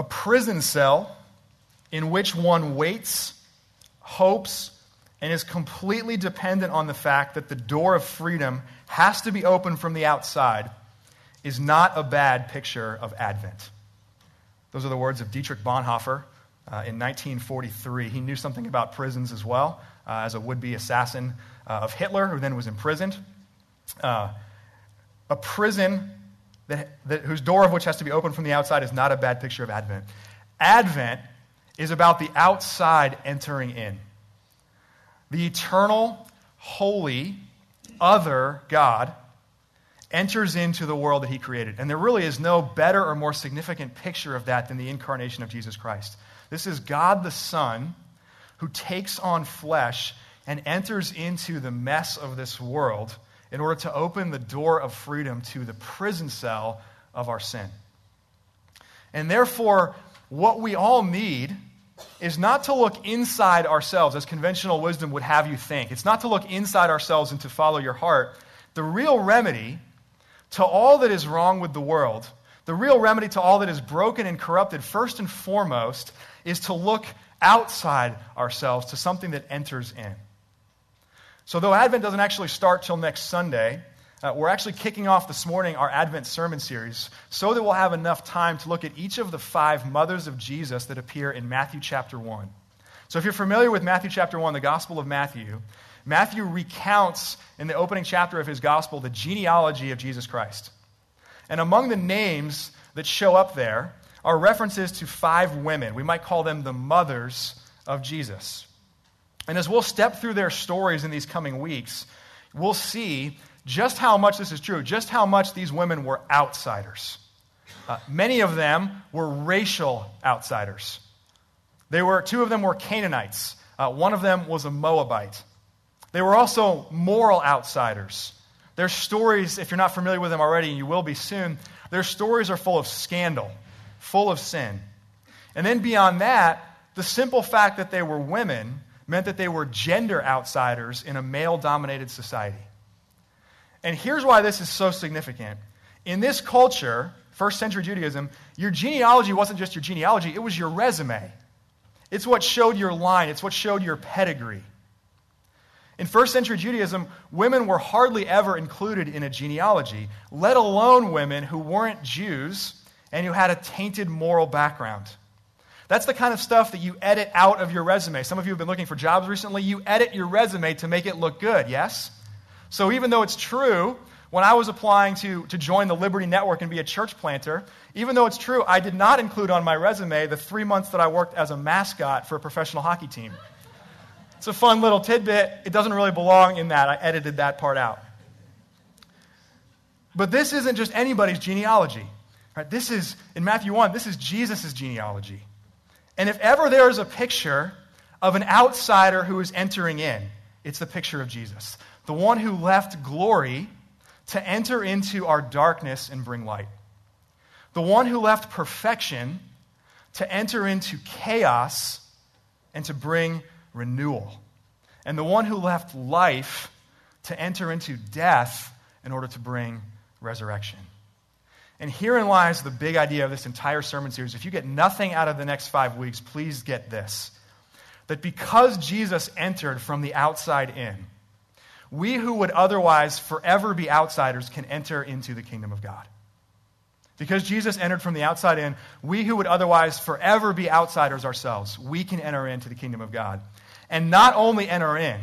a prison cell in which one waits, hopes, and is completely dependent on the fact that the door of freedom has to be opened from the outside is not a bad picture of Advent. Those are the words of Dietrich Bonhoeffer uh, in 1943. He knew something about prisons as well uh, as a would be assassin uh, of Hitler, who then was imprisoned. Uh, a prison that, that, whose door of which has to be opened from the outside is not a bad picture of Advent. Advent is about the outside entering in. The eternal, holy, other God enters into the world that he created. And there really is no better or more significant picture of that than the incarnation of Jesus Christ. This is God the Son who takes on flesh and enters into the mess of this world in order to open the door of freedom to the prison cell of our sin. And therefore, what we all need is not to look inside ourselves, as conventional wisdom would have you think. It's not to look inside ourselves and to follow your heart. The real remedy to all that is wrong with the world, the real remedy to all that is broken and corrupted, first and foremost, is to look outside ourselves to something that enters in. So, though Advent doesn't actually start till next Sunday, uh, we're actually kicking off this morning our Advent sermon series so that we'll have enough time to look at each of the five mothers of Jesus that appear in Matthew chapter 1. So, if you're familiar with Matthew chapter 1, the Gospel of Matthew, Matthew recounts in the opening chapter of his Gospel the genealogy of Jesus Christ. And among the names that show up there are references to five women. We might call them the mothers of Jesus. And as we'll step through their stories in these coming weeks, we'll see just how much this is true, just how much these women were outsiders. Uh, many of them were racial outsiders. They were, two of them were Canaanites, uh, one of them was a Moabite. They were also moral outsiders. Their stories, if you're not familiar with them already, and you will be soon, their stories are full of scandal, full of sin. And then beyond that, the simple fact that they were women meant that they were gender outsiders in a male dominated society. And here's why this is so significant. In this culture, first century Judaism, your genealogy wasn't just your genealogy, it was your resume. It's what showed your line, it's what showed your pedigree. In first century Judaism, women were hardly ever included in a genealogy, let alone women who weren't Jews and who had a tainted moral background. That's the kind of stuff that you edit out of your resume. Some of you have been looking for jobs recently. You edit your resume to make it look good, yes? So even though it's true, when I was applying to, to join the Liberty Network and be a church planter, even though it's true, I did not include on my resume the three months that I worked as a mascot for a professional hockey team. It's a fun little tidbit. It doesn't really belong in that. I edited that part out. But this isn't just anybody's genealogy. Right? This is, in Matthew 1, this is Jesus' genealogy. And if ever there is a picture of an outsider who is entering in, it's the picture of Jesus the one who left glory to enter into our darkness and bring light, the one who left perfection to enter into chaos and to bring renewal, and the one who left life to enter into death in order to bring resurrection. And herein lies the big idea of this entire sermon series. If you get nothing out of the next five weeks, please get this that because Jesus entered from the outside in, we who would otherwise forever be outsiders can enter into the kingdom of God. Because Jesus entered from the outside in, we who would otherwise forever be outsiders ourselves, we can enter into the kingdom of God. And not only enter in,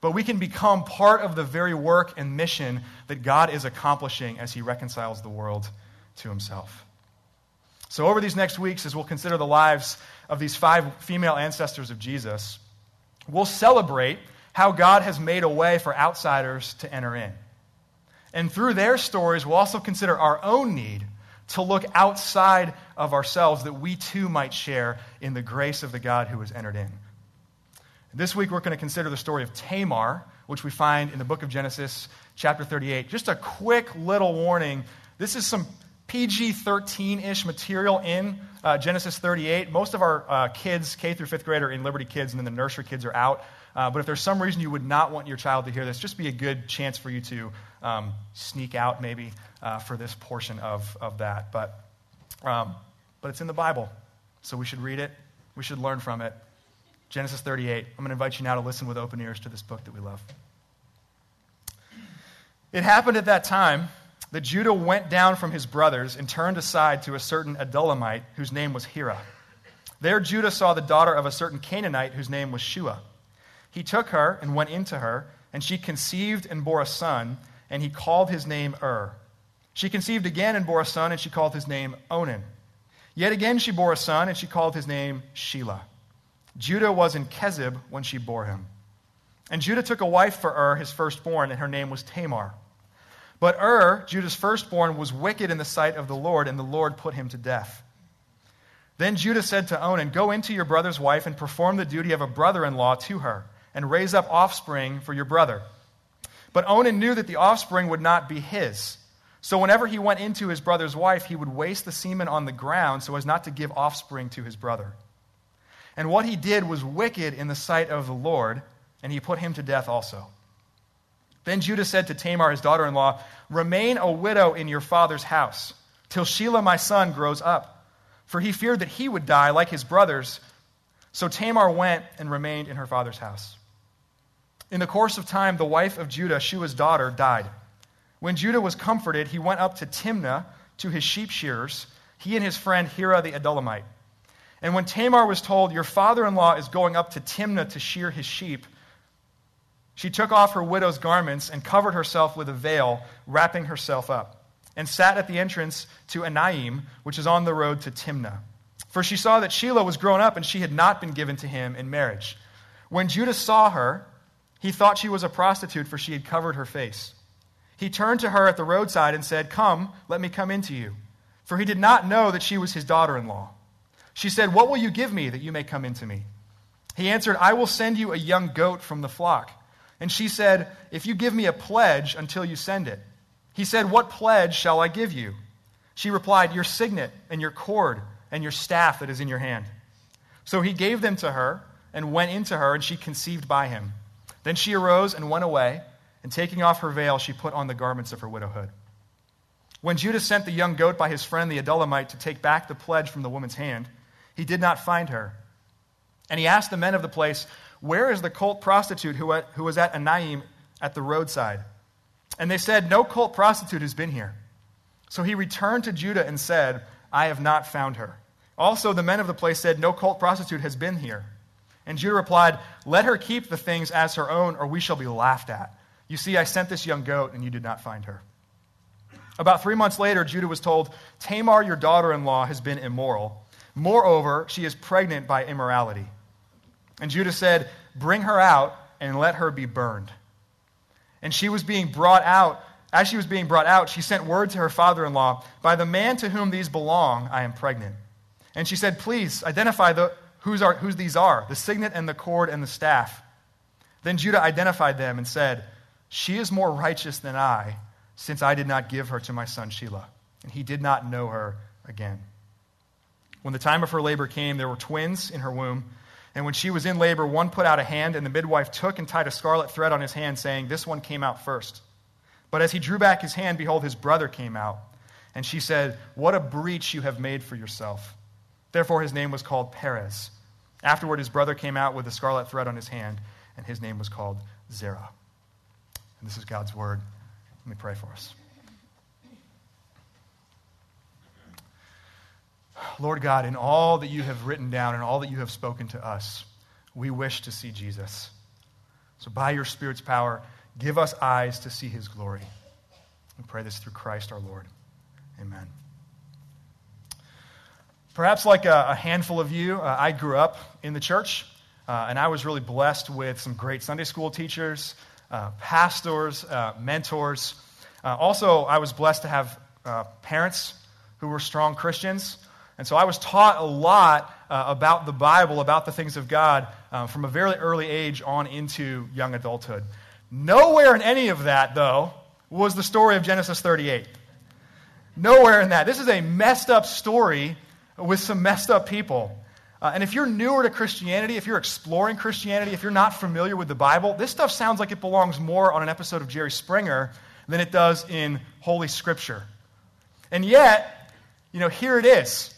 but we can become part of the very work and mission that God is accomplishing as he reconciles the world to himself. So, over these next weeks, as we'll consider the lives of these five female ancestors of Jesus, we'll celebrate how God has made a way for outsiders to enter in. And through their stories, we'll also consider our own need to look outside of ourselves that we too might share in the grace of the God who has entered in. This week, we're going to consider the story of Tamar, which we find in the book of Genesis, chapter 38. Just a quick little warning this is some PG 13 ish material in uh, Genesis 38. Most of our uh, kids, K through fifth grade, are in Liberty Kids, and then the nursery kids are out. Uh, but if there's some reason you would not want your child to hear this, just be a good chance for you to um, sneak out maybe uh, for this portion of, of that. But um, but it's in the Bible. So we should read it, we should learn from it. Genesis 38. I'm going to invite you now to listen with open ears to this book that we love. It happened at that time that Judah went down from his brothers and turned aside to a certain Adullamite whose name was Hira. There Judah saw the daughter of a certain Canaanite whose name was Shua. He took her and went into her, and she conceived and bore a son, and he called his name Ur. She conceived again and bore a son, and she called his name Onan. Yet again she bore a son, and she called his name Shelah. Judah was in Kezib when she bore him. And Judah took a wife for Ur, his firstborn, and her name was Tamar. But Ur, Judah's firstborn, was wicked in the sight of the Lord, and the Lord put him to death. Then Judah said to Onan, Go into your brother's wife and perform the duty of a brother in law to her, and raise up offspring for your brother. But Onan knew that the offspring would not be his. So whenever he went into his brother's wife, he would waste the semen on the ground so as not to give offspring to his brother. And what he did was wicked in the sight of the Lord, and he put him to death also. Then Judah said to Tamar, his daughter in law, Remain a widow in your father's house, till Shelah my son grows up. For he feared that he would die like his brothers. So Tamar went and remained in her father's house. In the course of time, the wife of Judah, Shua's daughter, died. When Judah was comforted, he went up to Timnah to his sheep shearers, he and his friend Hira the Adullamite. And when Tamar was told, Your father in law is going up to Timnah to shear his sheep, she took off her widow's garments and covered herself with a veil, wrapping herself up, and sat at the entrance to Enaim, which is on the road to Timnah. For she saw that Shelah was grown up and she had not been given to him in marriage. When Judah saw her, he thought she was a prostitute, for she had covered her face. He turned to her at the roadside and said, Come, let me come in to you. For he did not know that she was his daughter in law. She said, What will you give me that you may come into me? He answered, I will send you a young goat from the flock. And she said, If you give me a pledge until you send it. He said, What pledge shall I give you? She replied, Your signet and your cord and your staff that is in your hand. So he gave them to her and went into her, and she conceived by him. Then she arose and went away, and taking off her veil, she put on the garments of her widowhood. When Judah sent the young goat by his friend the Adullamite to take back the pledge from the woman's hand, he did not find her. And he asked the men of the place, where is the cult prostitute who, uh, who was at Anaim at the roadside? And they said, No cult prostitute has been here. So he returned to Judah and said, I have not found her. Also, the men of the place said, No cult prostitute has been here. And Judah replied, Let her keep the things as her own, or we shall be laughed at. You see, I sent this young goat, and you did not find her. About three months later, Judah was told, Tamar, your daughter in law, has been immoral. Moreover, she is pregnant by immorality. And Judah said, Bring her out and let her be burned. And she was being brought out. As she was being brought out, she sent word to her father in law, By the man to whom these belong, I am pregnant. And she said, Please identify the, whose, are, whose these are the signet and the cord and the staff. Then Judah identified them and said, She is more righteous than I, since I did not give her to my son Shelah. And he did not know her again. When the time of her labor came, there were twins in her womb. And when she was in labor, one put out a hand, and the midwife took and tied a scarlet thread on his hand, saying, This one came out first. But as he drew back his hand, behold, his brother came out. And she said, What a breach you have made for yourself. Therefore his name was called Perez. Afterward, his brother came out with a scarlet thread on his hand, and his name was called Zerah. And this is God's word. Let me pray for us. Lord God, in all that you have written down and all that you have spoken to us, we wish to see Jesus. So, by your Spirit's power, give us eyes to see his glory. We pray this through Christ our Lord. Amen. Perhaps like a, a handful of you, uh, I grew up in the church, uh, and I was really blessed with some great Sunday school teachers, uh, pastors, uh, mentors. Uh, also, I was blessed to have uh, parents who were strong Christians. And so I was taught a lot uh, about the Bible, about the things of God, uh, from a very early age on into young adulthood. Nowhere in any of that, though, was the story of Genesis 38. Nowhere in that. This is a messed up story with some messed up people. Uh, and if you're newer to Christianity, if you're exploring Christianity, if you're not familiar with the Bible, this stuff sounds like it belongs more on an episode of Jerry Springer than it does in Holy Scripture. And yet, you know, here it is.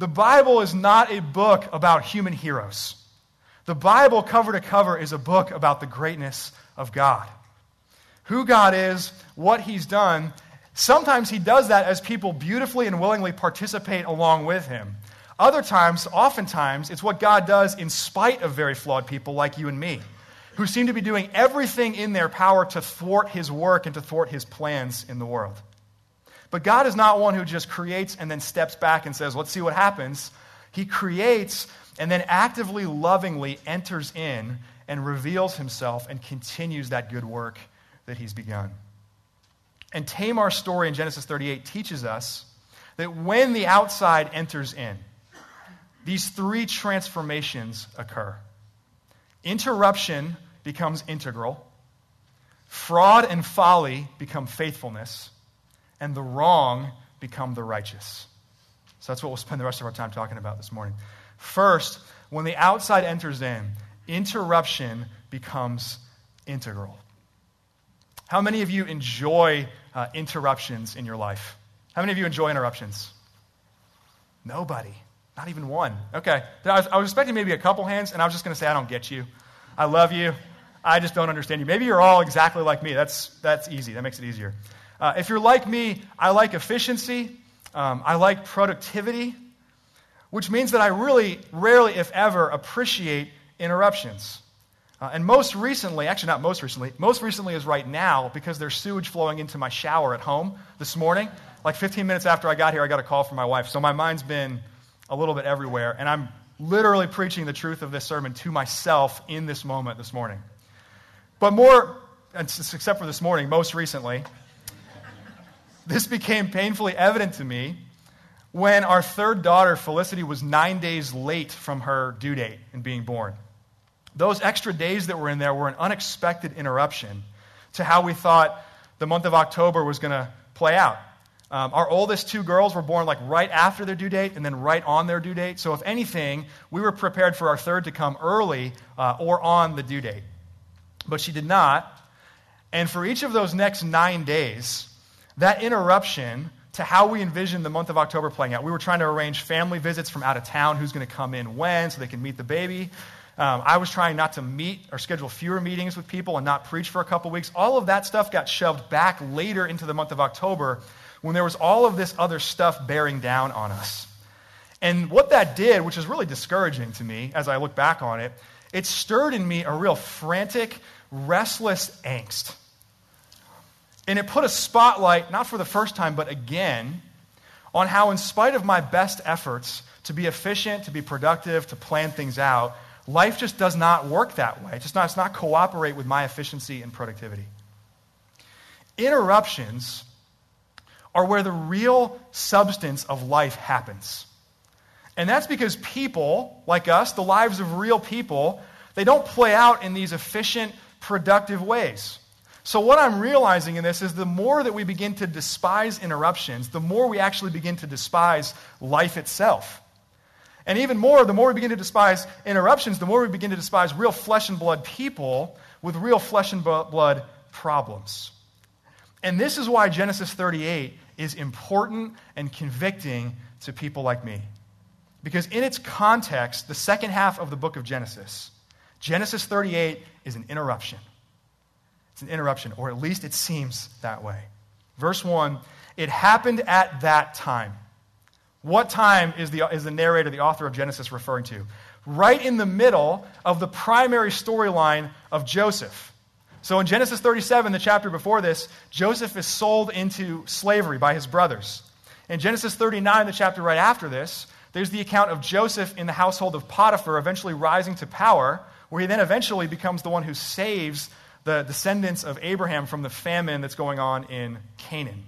The Bible is not a book about human heroes. The Bible, cover to cover, is a book about the greatness of God. Who God is, what He's done. Sometimes He does that as people beautifully and willingly participate along with Him. Other times, oftentimes, it's what God does in spite of very flawed people like you and me, who seem to be doing everything in their power to thwart His work and to thwart His plans in the world. But God is not one who just creates and then steps back and says, let's see what happens. He creates and then actively, lovingly enters in and reveals himself and continues that good work that he's begun. And Tamar's story in Genesis 38 teaches us that when the outside enters in, these three transformations occur. Interruption becomes integral, fraud and folly become faithfulness, and the wrong become the righteous. So that's what we'll spend the rest of our time talking about this morning. First, when the outside enters in, interruption becomes integral. How many of you enjoy uh, interruptions in your life? How many of you enjoy interruptions? Nobody. Not even one. Okay. I was, I was expecting maybe a couple hands, and I was just going to say, I don't get you. I love you. I just don't understand you. Maybe you're all exactly like me. That's, that's easy. That makes it easier. Uh, if you're like me, I like efficiency, um, I like productivity, which means that I really rarely, if ever, appreciate interruptions. Uh, and most recently, actually, not most recently, most recently is right now because there's sewage flowing into my shower at home this morning. Like 15 minutes after I got here, I got a call from my wife. So my mind's been a little bit everywhere. And I'm literally preaching the truth of this sermon to myself in this moment this morning. But more, except for this morning, most recently, this became painfully evident to me when our third daughter, Felicity, was nine days late from her due date in being born. Those extra days that were in there were an unexpected interruption to how we thought the month of October was going to play out. Um, our oldest two girls were born like right after their due date and then right on their due date. So, if anything, we were prepared for our third to come early uh, or on the due date. But she did not. And for each of those next nine days, that interruption to how we envisioned the month of October playing out. We were trying to arrange family visits from out of town, who's going to come in when, so they can meet the baby. Um, I was trying not to meet or schedule fewer meetings with people and not preach for a couple weeks. All of that stuff got shoved back later into the month of October when there was all of this other stuff bearing down on us. And what that did, which is really discouraging to me as I look back on it, it stirred in me a real frantic, restless angst. And it put a spotlight, not for the first time, but again, on how, in spite of my best efforts to be efficient, to be productive, to plan things out, life just does not work that way. It just not, it's not cooperate with my efficiency and productivity. Interruptions are where the real substance of life happens. And that's because people, like us, the lives of real people, they don't play out in these efficient, productive ways. So, what I'm realizing in this is the more that we begin to despise interruptions, the more we actually begin to despise life itself. And even more, the more we begin to despise interruptions, the more we begin to despise real flesh and blood people with real flesh and blood problems. And this is why Genesis 38 is important and convicting to people like me. Because in its context, the second half of the book of Genesis, Genesis 38 is an interruption. It's an interruption, or at least it seems that way. Verse 1 It happened at that time. What time is the, is the narrator, the author of Genesis, referring to? Right in the middle of the primary storyline of Joseph. So in Genesis 37, the chapter before this, Joseph is sold into slavery by his brothers. In Genesis 39, the chapter right after this, there's the account of Joseph in the household of Potiphar eventually rising to power, where he then eventually becomes the one who saves the descendants of Abraham from the famine that's going on in Canaan.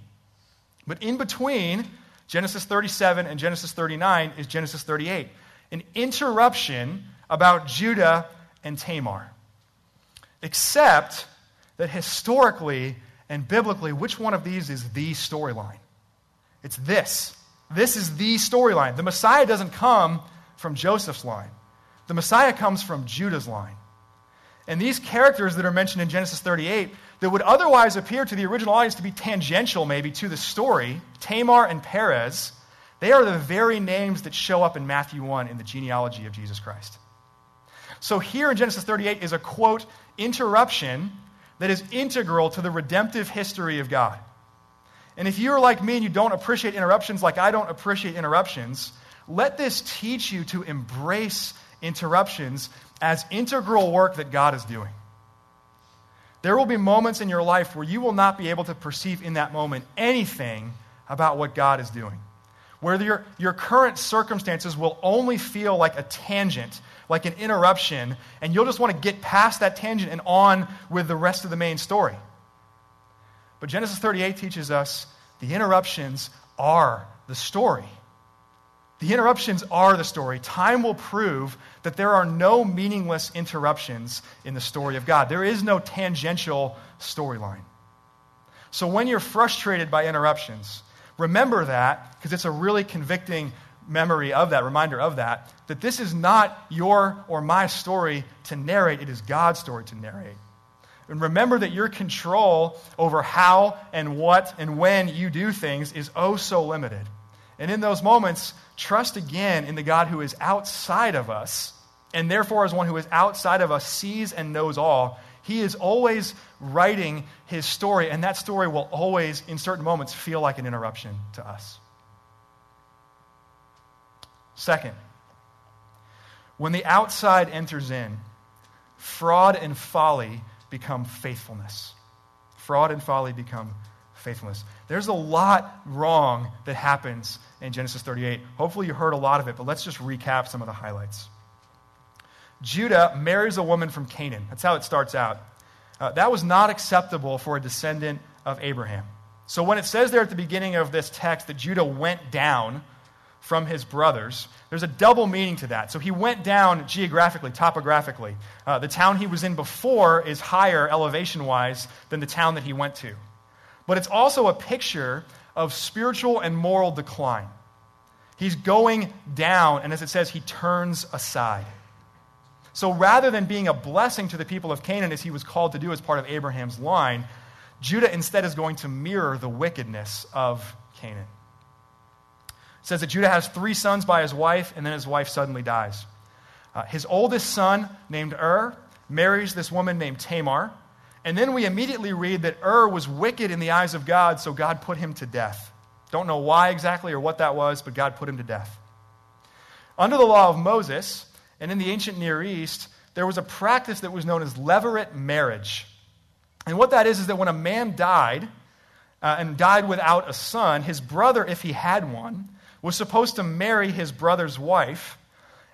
But in between Genesis 37 and Genesis 39 is Genesis 38, an interruption about Judah and Tamar. Except that historically and biblically, which one of these is the storyline? It's this. This is the storyline. The Messiah doesn't come from Joseph's line, the Messiah comes from Judah's line. And these characters that are mentioned in Genesis 38 that would otherwise appear to the original audience to be tangential, maybe, to the story, Tamar and Perez, They are the very names that show up in Matthew 1 in the genealogy of Jesus Christ. So here in Genesis 38 is a quote interruption that is integral to the redemptive history of God. And if you're like me and you don't appreciate interruptions like I don't appreciate interruptions, let this teach you to embrace interruptions as integral work that God is doing. There will be moments in your life where you will not be able to perceive in that moment anything about what God is doing. Where your, your current circumstances will only feel like a tangent, like an interruption, and you'll just want to get past that tangent and on with the rest of the main story. But Genesis 38 teaches us the interruptions are the story. The interruptions are the story. Time will prove that there are no meaningless interruptions in the story of God. There is no tangential storyline. So when you're frustrated by interruptions, remember that because it's a really convicting memory of that, reminder of that, that this is not your or my story to narrate, it is God's story to narrate. And remember that your control over how and what and when you do things is oh so limited. And in those moments, trust again in the God who is outside of us, and therefore, as one who is outside of us, sees and knows all. He is always writing his story, and that story will always, in certain moments, feel like an interruption to us. Second, when the outside enters in, fraud and folly become faithfulness. Fraud and folly become faithfulness. There's a lot wrong that happens in Genesis 38. Hopefully, you heard a lot of it, but let's just recap some of the highlights. Judah marries a woman from Canaan. That's how it starts out. Uh, that was not acceptable for a descendant of Abraham. So, when it says there at the beginning of this text that Judah went down, from his brothers. There's a double meaning to that. So he went down geographically, topographically. Uh, the town he was in before is higher elevation wise than the town that he went to. But it's also a picture of spiritual and moral decline. He's going down, and as it says, he turns aside. So rather than being a blessing to the people of Canaan as he was called to do as part of Abraham's line, Judah instead is going to mirror the wickedness of Canaan. It says that Judah has three sons by his wife, and then his wife suddenly dies. Uh, his oldest son, named Ur, marries this woman named Tamar. And then we immediately read that Ur was wicked in the eyes of God, so God put him to death. Don't know why exactly or what that was, but God put him to death. Under the law of Moses, and in the ancient Near East, there was a practice that was known as levirate marriage. And what that is, is that when a man died, uh, and died without a son, his brother, if he had one, was supposed to marry his brother's wife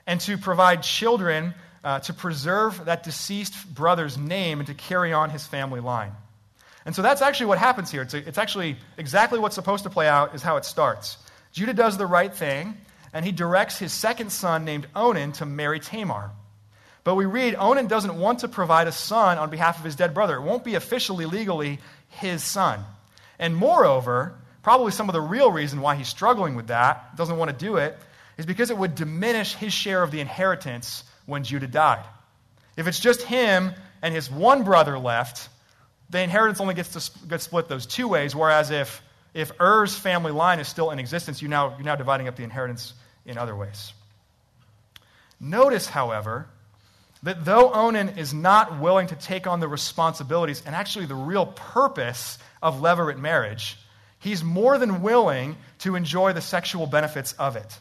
and to provide children uh, to preserve that deceased brother's name and to carry on his family line. And so that's actually what happens here. It's, a, it's actually exactly what's supposed to play out, is how it starts. Judah does the right thing, and he directs his second son, named Onan, to marry Tamar. But we read Onan doesn't want to provide a son on behalf of his dead brother. It won't be officially, legally his son. And moreover, probably some of the real reason why he's struggling with that, doesn't want to do it, is because it would diminish his share of the inheritance when Judah died. If it's just him and his one brother left, the inheritance only gets to get split those two ways, whereas if, if Er's family line is still in existence, you now, you're now dividing up the inheritance in other ways. Notice, however, that though Onan is not willing to take on the responsibilities and actually the real purpose of levirate marriage, he's more than willing to enjoy the sexual benefits of it.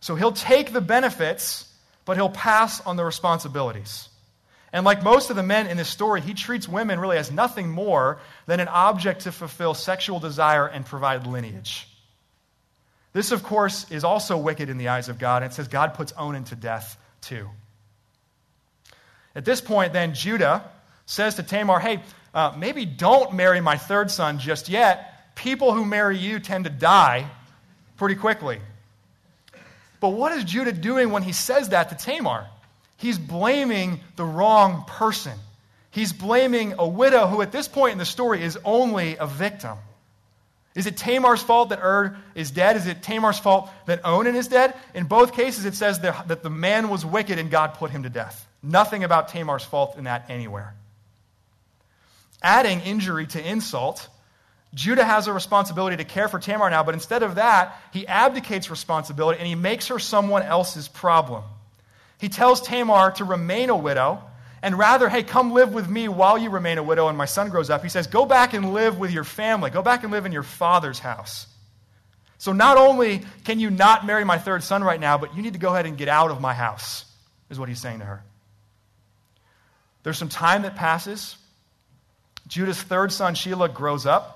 So he'll take the benefits, but he'll pass on the responsibilities. And like most of the men in this story, he treats women really as nothing more than an object to fulfill sexual desire and provide lineage. This, of course, is also wicked in the eyes of God. And it says God puts Onan to death too. At this point, then, Judah says to Tamar, Hey, uh, maybe don't marry my third son just yet people who marry you tend to die pretty quickly. But what is Judah doing when he says that to Tamar? He's blaming the wrong person. He's blaming a widow who, at this point in the story, is only a victim. Is it Tamar's fault that Ur is dead? Is it Tamar's fault that Onan is dead? In both cases, it says that, that the man was wicked and God put him to death. Nothing about Tamar's fault in that anywhere. Adding injury to insult, Judah has a responsibility to care for Tamar now, but instead of that, he abdicates responsibility and he makes her someone else's problem. He tells Tamar to remain a widow, and rather, hey, come live with me while you remain a widow and my son grows up. He says, go back and live with your family. Go back and live in your father's house. So not only can you not marry my third son right now, but you need to go ahead and get out of my house, is what he's saying to her. There's some time that passes. Judah's third son, Shelah, grows up,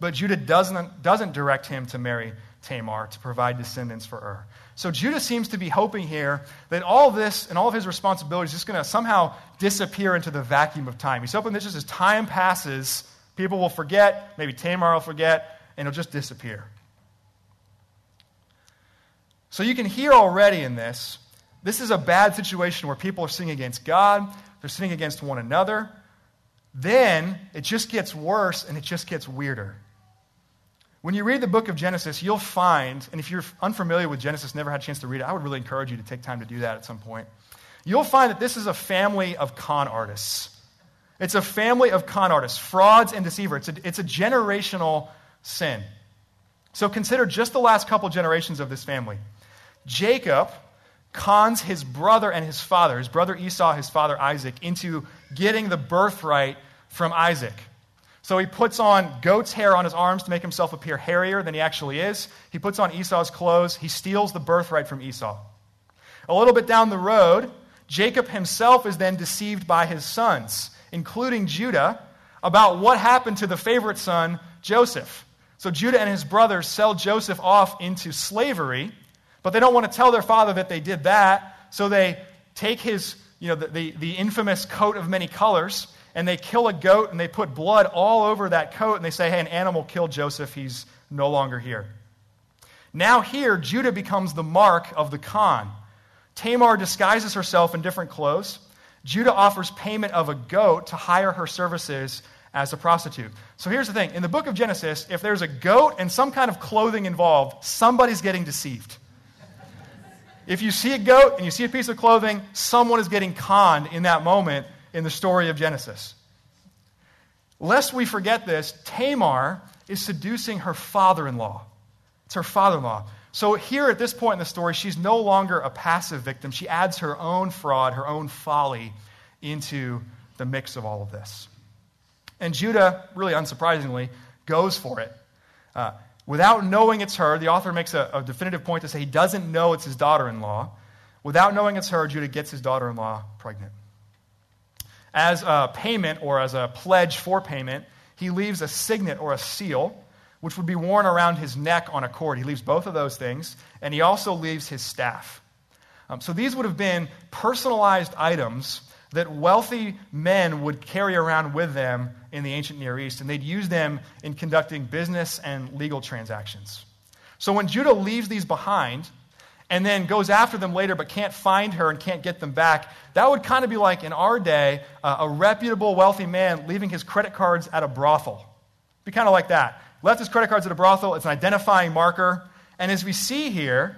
but Judah doesn't, doesn't direct him to marry Tamar to provide descendants for Ur. So Judah seems to be hoping here that all this and all of his responsibilities is just going to somehow disappear into the vacuum of time. He's hoping that just as time passes, people will forget, maybe Tamar will forget, and it'll just disappear. So you can hear already in this, this is a bad situation where people are sinning against God, they're sinning against one another. Then it just gets worse and it just gets weirder. When you read the book of Genesis, you'll find, and if you're unfamiliar with Genesis, never had a chance to read it, I would really encourage you to take time to do that at some point. You'll find that this is a family of con artists. It's a family of con artists, frauds and deceivers. It's a, it's a generational sin. So consider just the last couple generations of this family. Jacob cons his brother and his father, his brother Esau, his father Isaac, into getting the birthright from Isaac. So he puts on goat's hair on his arms to make himself appear hairier than he actually is. He puts on Esau's clothes. He steals the birthright from Esau. A little bit down the road, Jacob himself is then deceived by his sons, including Judah, about what happened to the favorite son, Joseph. So Judah and his brothers sell Joseph off into slavery, but they don't want to tell their father that they did that. So they take his, you know, the, the, the infamous coat of many colors and they kill a goat and they put blood all over that coat and they say, hey, an animal killed Joseph. He's no longer here. Now, here, Judah becomes the mark of the con. Tamar disguises herself in different clothes. Judah offers payment of a goat to hire her services as a prostitute. So here's the thing in the book of Genesis, if there's a goat and some kind of clothing involved, somebody's getting deceived. If you see a goat and you see a piece of clothing, someone is getting conned in that moment in the story of Genesis. Lest we forget this, Tamar is seducing her father in law. It's her father in law. So, here at this point in the story, she's no longer a passive victim. She adds her own fraud, her own folly into the mix of all of this. And Judah, really unsurprisingly, goes for it. Uh, without knowing it's her, the author makes a, a definitive point to say he doesn't know it's his daughter in law. Without knowing it's her, Judah gets his daughter in law pregnant. As a payment or as a pledge for payment, he leaves a signet or a seal, which would be worn around his neck on a cord. He leaves both of those things, and he also leaves his staff. Um, so these would have been personalized items that wealthy men would carry around with them in the ancient Near East, and they'd use them in conducting business and legal transactions. So when Judah leaves these behind, and then goes after them later but can't find her and can't get them back, that would kind of be like in our day uh, a reputable, wealthy man leaving his credit cards at a brothel. Be kind of like that. Left his credit cards at a brothel, it's an identifying marker. And as we see here,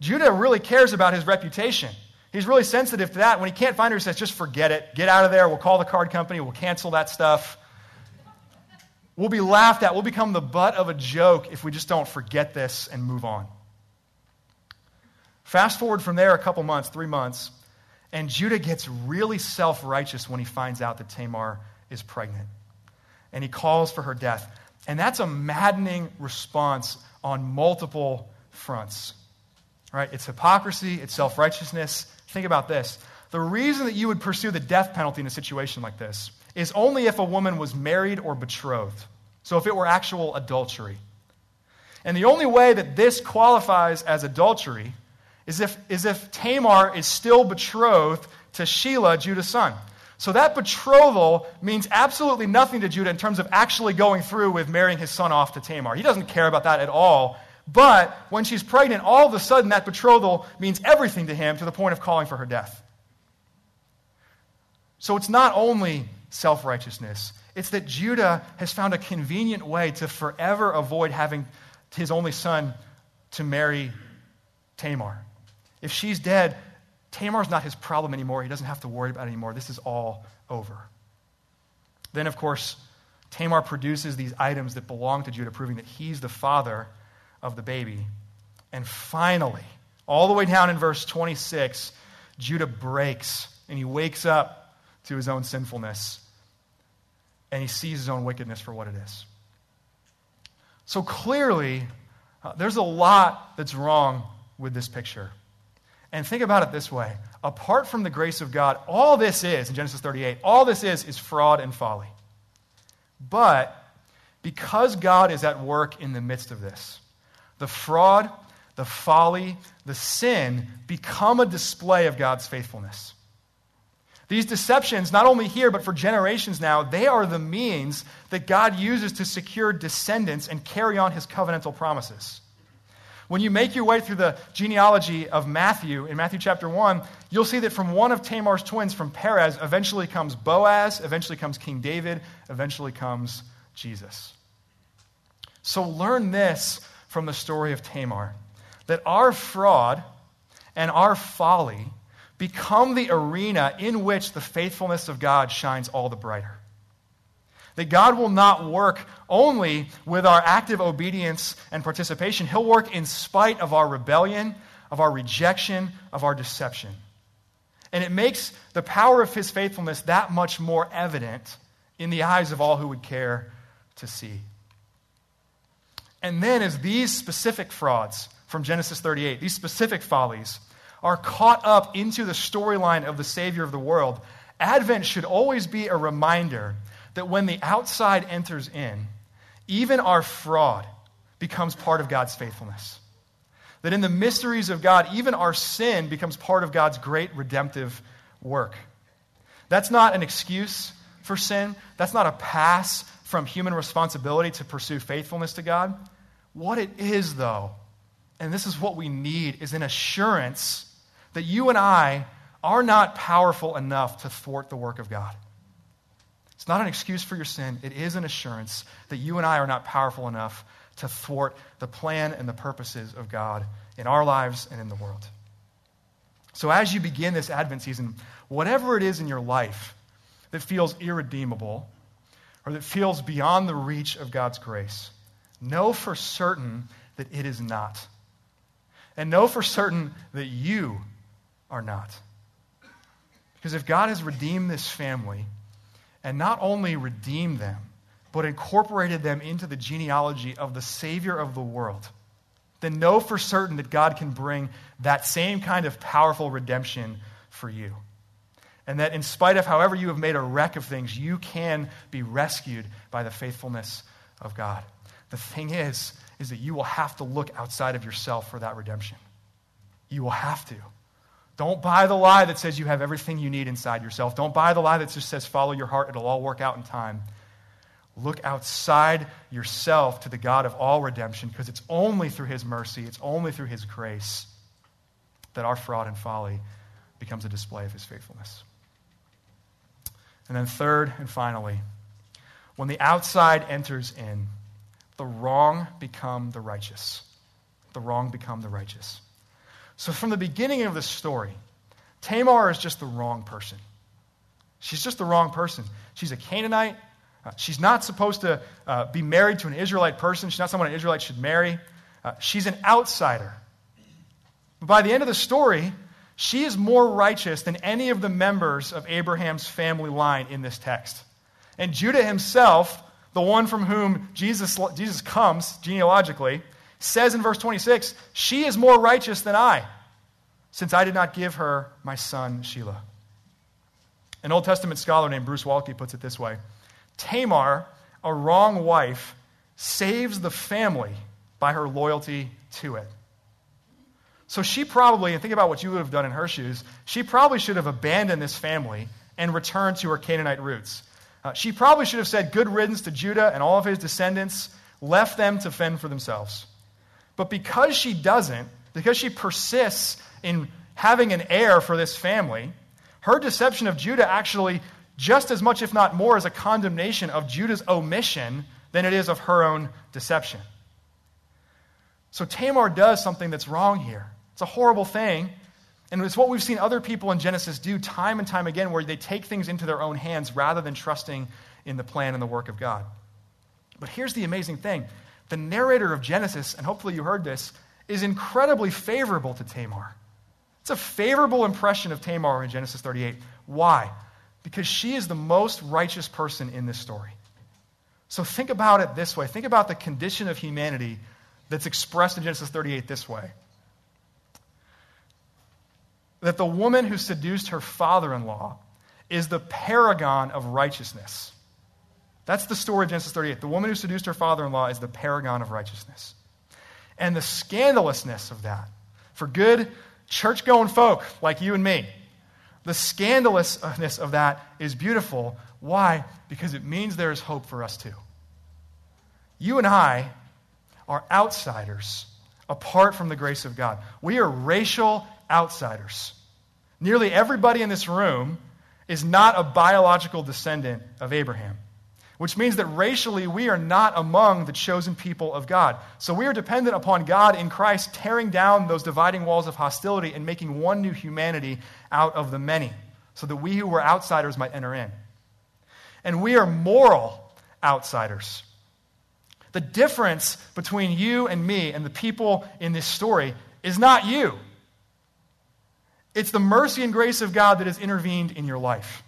Judah really cares about his reputation. He's really sensitive to that. When he can't find her, he says, just forget it. Get out of there. We'll call the card company. We'll cancel that stuff. We'll be laughed at. We'll become the butt of a joke if we just don't forget this and move on. Fast forward from there a couple months, three months, and Judah gets really self righteous when he finds out that Tamar is pregnant. And he calls for her death. And that's a maddening response on multiple fronts. Right? It's hypocrisy, it's self righteousness. Think about this. The reason that you would pursue the death penalty in a situation like this is only if a woman was married or betrothed. So if it were actual adultery. And the only way that this qualifies as adultery is if, if Tamar is still betrothed to Shelah, Judah's son. So that betrothal means absolutely nothing to Judah in terms of actually going through with marrying his son off to Tamar. He doesn't care about that at all. But when she's pregnant, all of a sudden that betrothal means everything to him to the point of calling for her death. So it's not only self righteousness, it's that Judah has found a convenient way to forever avoid having his only son to marry Tamar. If she's dead, Tamar's not his problem anymore. He doesn't have to worry about it anymore. This is all over. Then, of course, Tamar produces these items that belong to Judah, proving that he's the father of the baby. And finally, all the way down in verse 26, Judah breaks and he wakes up to his own sinfulness and he sees his own wickedness for what it is. So clearly, uh, there's a lot that's wrong with this picture. And think about it this way apart from the grace of God, all this is, in Genesis 38, all this is, is fraud and folly. But because God is at work in the midst of this, the fraud, the folly, the sin become a display of God's faithfulness. These deceptions, not only here, but for generations now, they are the means that God uses to secure descendants and carry on his covenantal promises. When you make your way through the genealogy of Matthew, in Matthew chapter 1, you'll see that from one of Tamar's twins, from Perez, eventually comes Boaz, eventually comes King David, eventually comes Jesus. So learn this from the story of Tamar that our fraud and our folly become the arena in which the faithfulness of God shines all the brighter. That God will not work only with our active obedience and participation, He'll work in spite of our rebellion, of our rejection, of our deception. And it makes the power of His faithfulness that much more evident in the eyes of all who would care to see. And then, as these specific frauds from Genesis 38, these specific follies, are caught up into the storyline of the Savior of the world, Advent should always be a reminder that when the outside enters in, even our fraud becomes part of God's faithfulness. That in the mysteries of God, even our sin becomes part of God's great redemptive work. That's not an excuse for sin. That's not a pass from human responsibility to pursue faithfulness to God. What it is, though, and this is what we need, is an assurance that you and I are not powerful enough to thwart the work of God. Not an excuse for your sin, it is an assurance that you and I are not powerful enough to thwart the plan and the purposes of God in our lives and in the world. So, as you begin this Advent season, whatever it is in your life that feels irredeemable or that feels beyond the reach of God's grace, know for certain that it is not. And know for certain that you are not. Because if God has redeemed this family, and not only redeemed them, but incorporated them into the genealogy of the Savior of the world, then know for certain that God can bring that same kind of powerful redemption for you. And that in spite of however you have made a wreck of things, you can be rescued by the faithfulness of God. The thing is, is that you will have to look outside of yourself for that redemption. You will have to. Don't buy the lie that says you have everything you need inside yourself. Don't buy the lie that just says follow your heart, it'll all work out in time. Look outside yourself to the God of all redemption because it's only through his mercy, it's only through his grace that our fraud and folly becomes a display of his faithfulness. And then, third and finally, when the outside enters in, the wrong become the righteous. The wrong become the righteous. So, from the beginning of the story, Tamar is just the wrong person. She's just the wrong person. She's a Canaanite. Uh, she's not supposed to uh, be married to an Israelite person. She's not someone an Israelite should marry. Uh, she's an outsider. But by the end of the story, she is more righteous than any of the members of Abraham's family line in this text. And Judah himself, the one from whom Jesus, Jesus comes genealogically, says in verse 26 She is more righteous than I, since I did not give her my son Shelah. An Old Testament scholar named Bruce Waltke puts it this way Tamar, a wrong wife, saves the family by her loyalty to it. So she probably, and think about what you would have done in her shoes, she probably should have abandoned this family and returned to her Canaanite roots. Uh, she probably should have said good riddance to Judah and all of his descendants, left them to fend for themselves. But because she doesn't, because she persists in having an heir for this family, her deception of Judah actually, just as much, if not more, is a condemnation of Judah's omission than it is of her own deception. So Tamar does something that's wrong here. It's a horrible thing. And it's what we've seen other people in Genesis do time and time again, where they take things into their own hands rather than trusting in the plan and the work of God. But here's the amazing thing the narrator of Genesis, and hopefully you heard this, is incredibly favorable to Tamar. It's a favorable impression of Tamar in Genesis 38. Why? Because she is the most righteous person in this story. So think about it this way think about the condition of humanity that's expressed in Genesis 38 this way that the woman who seduced her father in law is the paragon of righteousness. That's the story of Genesis 38. The woman who seduced her father in law is the paragon of righteousness. And the scandalousness of that, for good church going folk like you and me, the scandalousness of that is beautiful. Why? Because it means there is hope for us too. You and I are outsiders apart from the grace of God. We are racial outsiders. Nearly everybody in this room is not a biological descendant of Abraham, which means that racially we are not among the chosen people of God. So we are dependent upon God in Christ tearing down those dividing walls of hostility and making one new humanity out of the many, so that we who were outsiders might enter in. And we are moral outsiders. The difference between you and me and the people in this story is not you. It's the mercy and grace of God that has intervened in your life.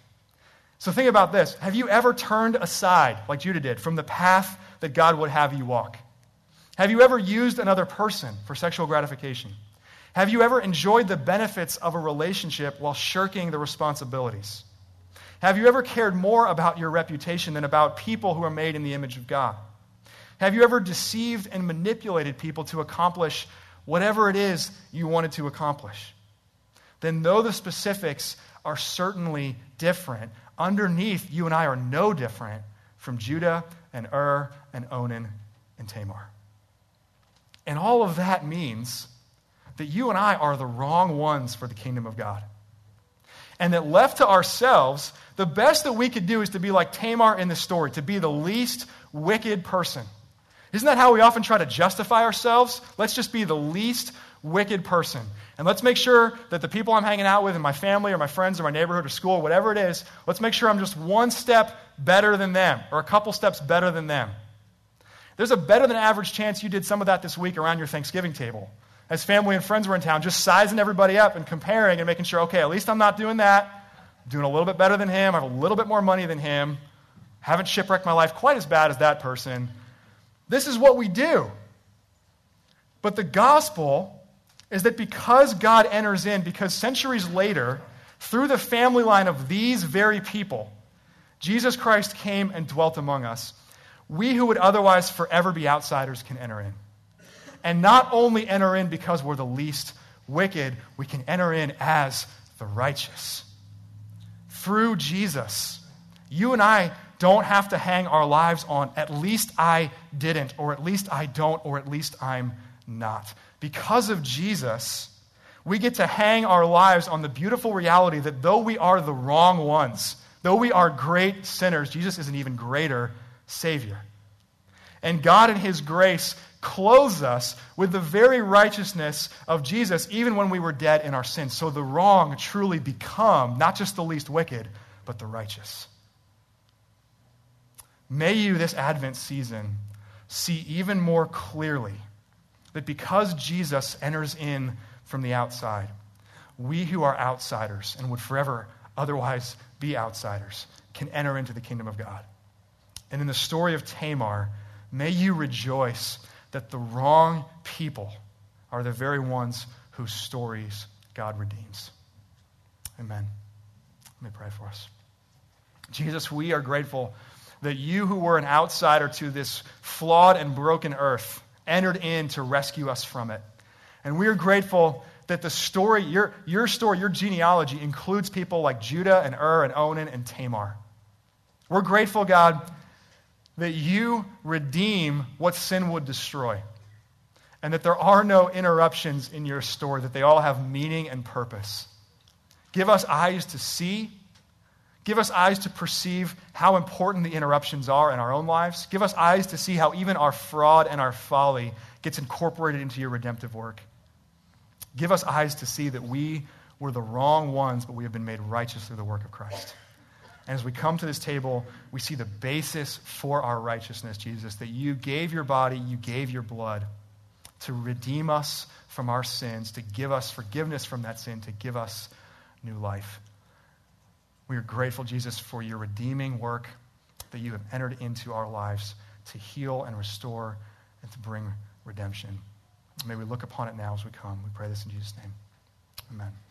So think about this. Have you ever turned aside, like Judah did, from the path that God would have you walk? Have you ever used another person for sexual gratification? Have you ever enjoyed the benefits of a relationship while shirking the responsibilities? Have you ever cared more about your reputation than about people who are made in the image of God? Have you ever deceived and manipulated people to accomplish whatever it is you wanted to accomplish? then though the specifics are certainly different, underneath you and I are no different from Judah and Ur and Onan and Tamar. And all of that means that you and I are the wrong ones for the kingdom of God. And that left to ourselves, the best that we could do is to be like Tamar in the story, to be the least wicked person. Isn't that how we often try to justify ourselves? Let's just be the least wicked person. And let's make sure that the people I'm hanging out with, and my family, or my friends, or my neighborhood, or school, whatever it is, let's make sure I'm just one step better than them, or a couple steps better than them. There's a better than average chance you did some of that this week around your Thanksgiving table. As family and friends were in town, just sizing everybody up and comparing and making sure, okay, at least I'm not doing that. I'm doing a little bit better than him. I have a little bit more money than him. Haven't shipwrecked my life quite as bad as that person. This is what we do. But the gospel is that because God enters in, because centuries later, through the family line of these very people, Jesus Christ came and dwelt among us, we who would otherwise forever be outsiders can enter in. And not only enter in because we're the least wicked, we can enter in as the righteous. Through Jesus, you and I don't have to hang our lives on, at least I didn't, or at least I don't, or at least I'm not because of Jesus, we get to hang our lives on the beautiful reality that though we are the wrong ones, though we are great sinners, Jesus is an even greater Savior. And God, in His grace, clothes us with the very righteousness of Jesus, even when we were dead in our sins. So the wrong truly become not just the least wicked, but the righteous. May you, this Advent season, see even more clearly that because Jesus enters in from the outside, we who are outsiders and would forever otherwise be outsiders can enter into the kingdom of God. And in the story of Tamar, may you rejoice that the wrong people are the very ones whose stories God redeems. Amen. Let me pray for us. Jesus, we are grateful that you, who were an outsider to this flawed and broken earth, entered in to rescue us from it. And we are grateful that the story, your, your story, your genealogy includes people like Judah and Ur and Onan and Tamar. We're grateful, God, that you redeem what sin would destroy. And that there are no interruptions in your story, that they all have meaning and purpose. Give us eyes to see Give us eyes to perceive how important the interruptions are in our own lives. Give us eyes to see how even our fraud and our folly gets incorporated into your redemptive work. Give us eyes to see that we were the wrong ones, but we have been made righteous through the work of Christ. And as we come to this table, we see the basis for our righteousness, Jesus, that you gave your body, you gave your blood to redeem us from our sins, to give us forgiveness from that sin, to give us new life. We are grateful, Jesus, for your redeeming work that you have entered into our lives to heal and restore and to bring redemption. May we look upon it now as we come. We pray this in Jesus' name. Amen.